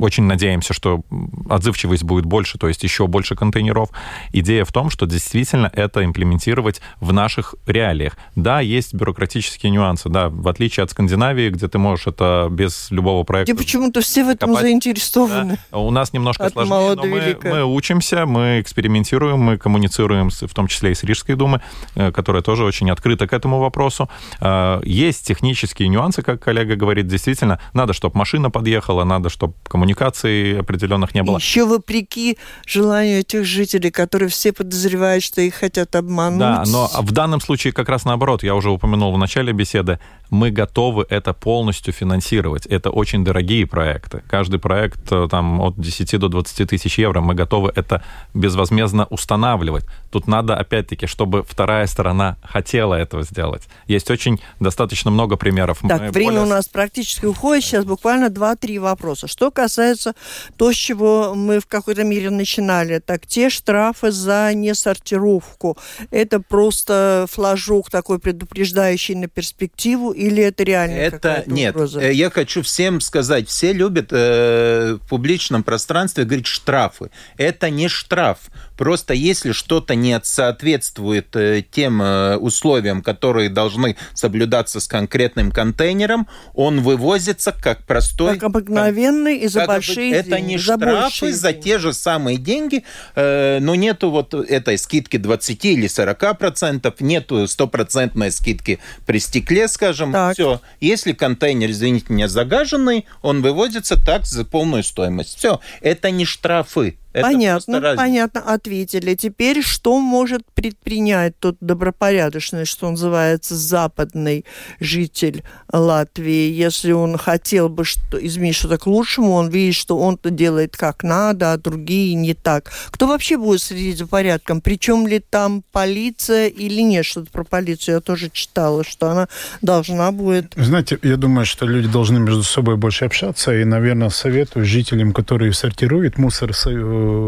Очень надеемся, что отзывчивость будет больше, то есть еще больше контейнеров. Идея в том, что действительно это имплементировать в наших реалиях. Да, есть бюрократические нюансы, да, в отличие от Скандинавии, где ты можешь это без любого проекта...
где почему-то все в этом
копать,
заинтересованы.
Да. У нас немножко
От
сложнее, но мы, мы учимся, мы экспериментируем, мы коммуницируем, с- в том числе и с Рижской думой, э, которая тоже очень открыта к этому вопросу. Э, Есть технические нюансы, как коллега говорит, действительно, надо, чтобы машина подъехала, надо, чтобы коммуникаций определенных не было.
Еще вопреки желанию этих жителей, которые все подозревают, что их хотят обмануть.
Да, но в данном случае как раз наоборот, я уже упомянул в начале беседы, мы готовы это полностью финансировать. Это очень дорогие проекты. Каждый проект э, там от 10 до 20 тысяч евро, мы готовы это безвозмездно устанавливать. Тут надо, опять-таки, чтобы вторая сторона хотела этого сделать. Есть очень достаточно много примеров.
Так,
Мы
время
более-
у нас практически уходит. Сейчас буквально 2-3 вопроса. Что касается то, с чего мы в какой-то мере начинали, так те штрафы за несортировку, это просто флажок такой предупреждающий на перспективу или это реально
Это
какая-то
нет.
угроза?
Э, Я хочу всем сказать, все любят э, в публичном пространстве говорить штрафы. Это не штраф. Просто если что-то не соответствует э, тем э, условиям, которые должны соблюдаться с конкретным контейнером, он вывозится как простой...
Как обыкновенный и за
Как
большие
это
деньги.
не
за
штрафы за те же самые деньги, э, но нету вот этой скидки 20 или 40 процентов, нету стопроцентной скидки при стекле, скажем.
Так.
Все. Если контейнер, извините меня, загаженный, он вывозится так за полную стоимость. Все. Это не штрафы. Это
понятно, понятно, ответили. Теперь что может предпринять тот добропорядочный, что называется, западный житель Латвии, если он хотел бы что, изменить что-то к лучшему, он видит, что он-то делает как надо, а другие не так. Кто вообще будет следить за порядком? Причем ли там полиция или нет? Что-то про полицию я тоже читала, что она должна будет...
Знаете, я думаю, что люди должны между собой больше общаться, и, наверное, советую жителям, которые сортируют мусор, со-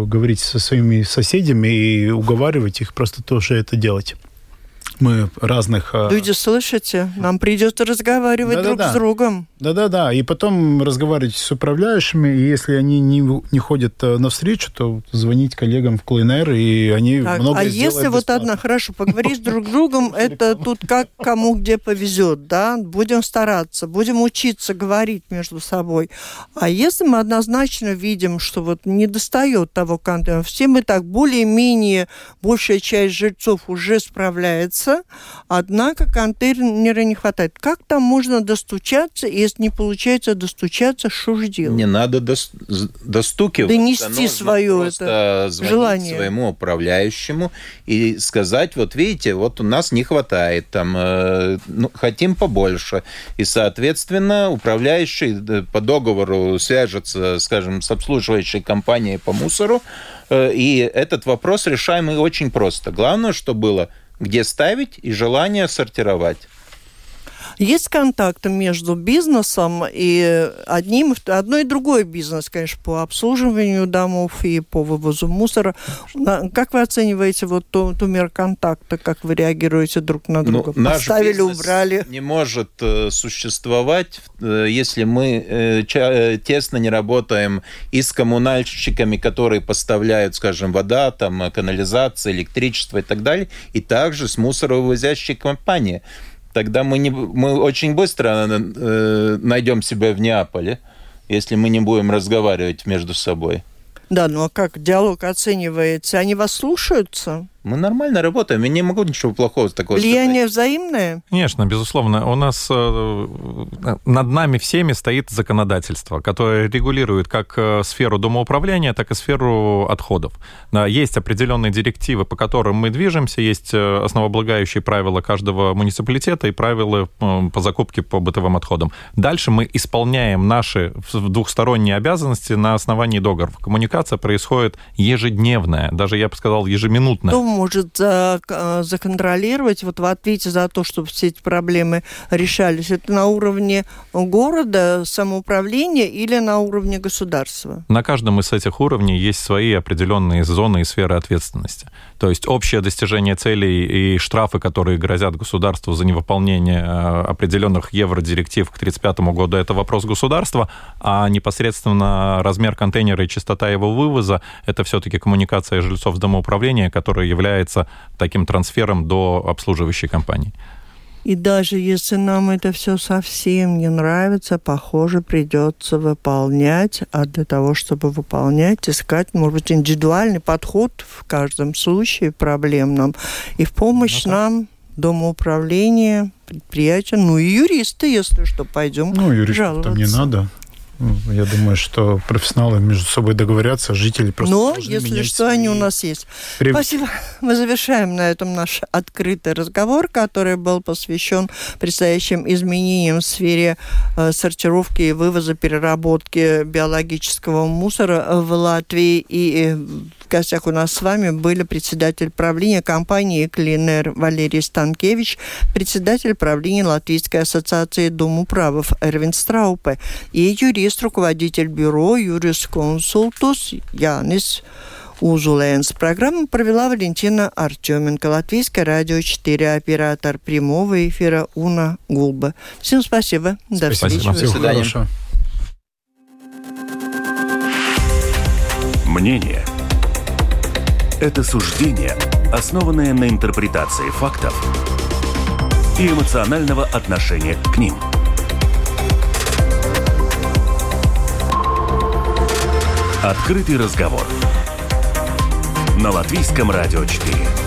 говорить со своими соседями и уговаривать их просто тоже это делать. Мы разных... э,
Люди, слышите? Нам придется разговаривать друг
Да-да-да.
с другом.
Да-да-да, и потом разговаривать с управляющими, и если они не, не ходят э, навстречу, то звонить коллегам в КЛНР, и они
Так,
много
а если вот одна, хорошо, поговорить друг с другом, [LAUGHS] это тут как кому где повезет, да? Будем стараться, будем учиться говорить между собой. А если мы однозначно видим, что вот не достает того контента, все мы так более-менее, большая часть жильцов уже справляется, однако контейнера не хватает. Как там можно достучаться, если не получается достучаться, что же делать?
Не надо дос- достукиваться.
Донести
нужно просто
это желание.
своему управляющему и сказать, вот видите, вот у нас не хватает, там, э, ну, хотим побольше. И, соответственно, управляющий э, по договору свяжется, скажем, с обслуживающей компанией по мусору, э, и этот вопрос решаемый очень просто. Главное, что было где ставить и желание сортировать.
Есть контакты между бизнесом и одним, одно и другой бизнес, конечно, по обслуживанию домов и по вывозу мусора. Как вы оцениваете вот ту, ту меру контакта, как вы реагируете друг на друга?
Ну,
Поставили, убрали.
Не может э, существовать, э, если мы э, тесно не работаем и с коммунальщиками, которые поставляют, скажем, вода, там, канализация, электричество и так далее, и также с мусоровывозящей компанией. Тогда мы, не, мы очень быстро э, найдем себя в Неаполе, если мы не будем разговаривать между собой.
Да, ну а как диалог оценивается? Они вас слушаются?
Мы нормально работаем, я не могу ничего плохого такого
Влияние
сказать.
взаимное?
Конечно, безусловно. У нас э, над нами всеми стоит законодательство, которое регулирует как э, сферу домоуправления, так и сферу отходов. Есть определенные директивы, по которым мы движемся, есть э, основополагающие правила каждого муниципалитета и правила по закупке по бытовым отходам. Дальше мы исполняем наши двухсторонние обязанности на основании договоров. Коммуникация происходит ежедневная, даже я бы сказал ежеминутная.
Кто может э, законтролировать вот в ответе за то, чтобы все эти проблемы решались? Это на уровне города, самоуправления или на уровне государства?
На каждом из этих уровней есть свои определенные зоны и сферы ответственности. То есть общее достижение целей и штрафы, которые грозят государству за невыполнение э, определенных евродиректив к 1935 году, это вопрос государства, а непосредственно размер контейнера и частота его вывоза – это все-таки коммуникация жильцов с домоуправления, которая является таким трансфером до обслуживающей компании.
И даже если нам это все совсем не нравится, похоже, придется выполнять. А для того, чтобы выполнять, искать, может быть, индивидуальный подход в каждом случае проблемном. И в помощь ну, нам домоуправление, предприятия, ну и юристы, если что, пойдем
Ну, юристов там не надо. Я думаю, что профессионалы между собой договорятся, жители просто
Но, если что, они у нас есть. При... Спасибо. [LAUGHS] Мы завершаем на этом наш открытый разговор, который был посвящен предстоящим изменениям в сфере э, сортировки и вывоза, переработки биологического мусора в Латвии. И э, в гостях у нас с вами были председатель правления компании «Клинер» Валерий Станкевич, председатель правления Латвийской ассоциации Домуправов Эрвин Страупе и юрист, руководитель бюро юрисконсультус Янис Узулэнс. Программу провела Валентина Артеменко, Латвийское радио 4, оператор прямого эфира Уна Гулба. Всем спасибо.
До
спасибо.
встречи.
Всего хорошего.
Мнение – это суждение, основанное на интерпретации фактов и эмоционального отношения к ним. Открытый разговор на Латвийском радио 4.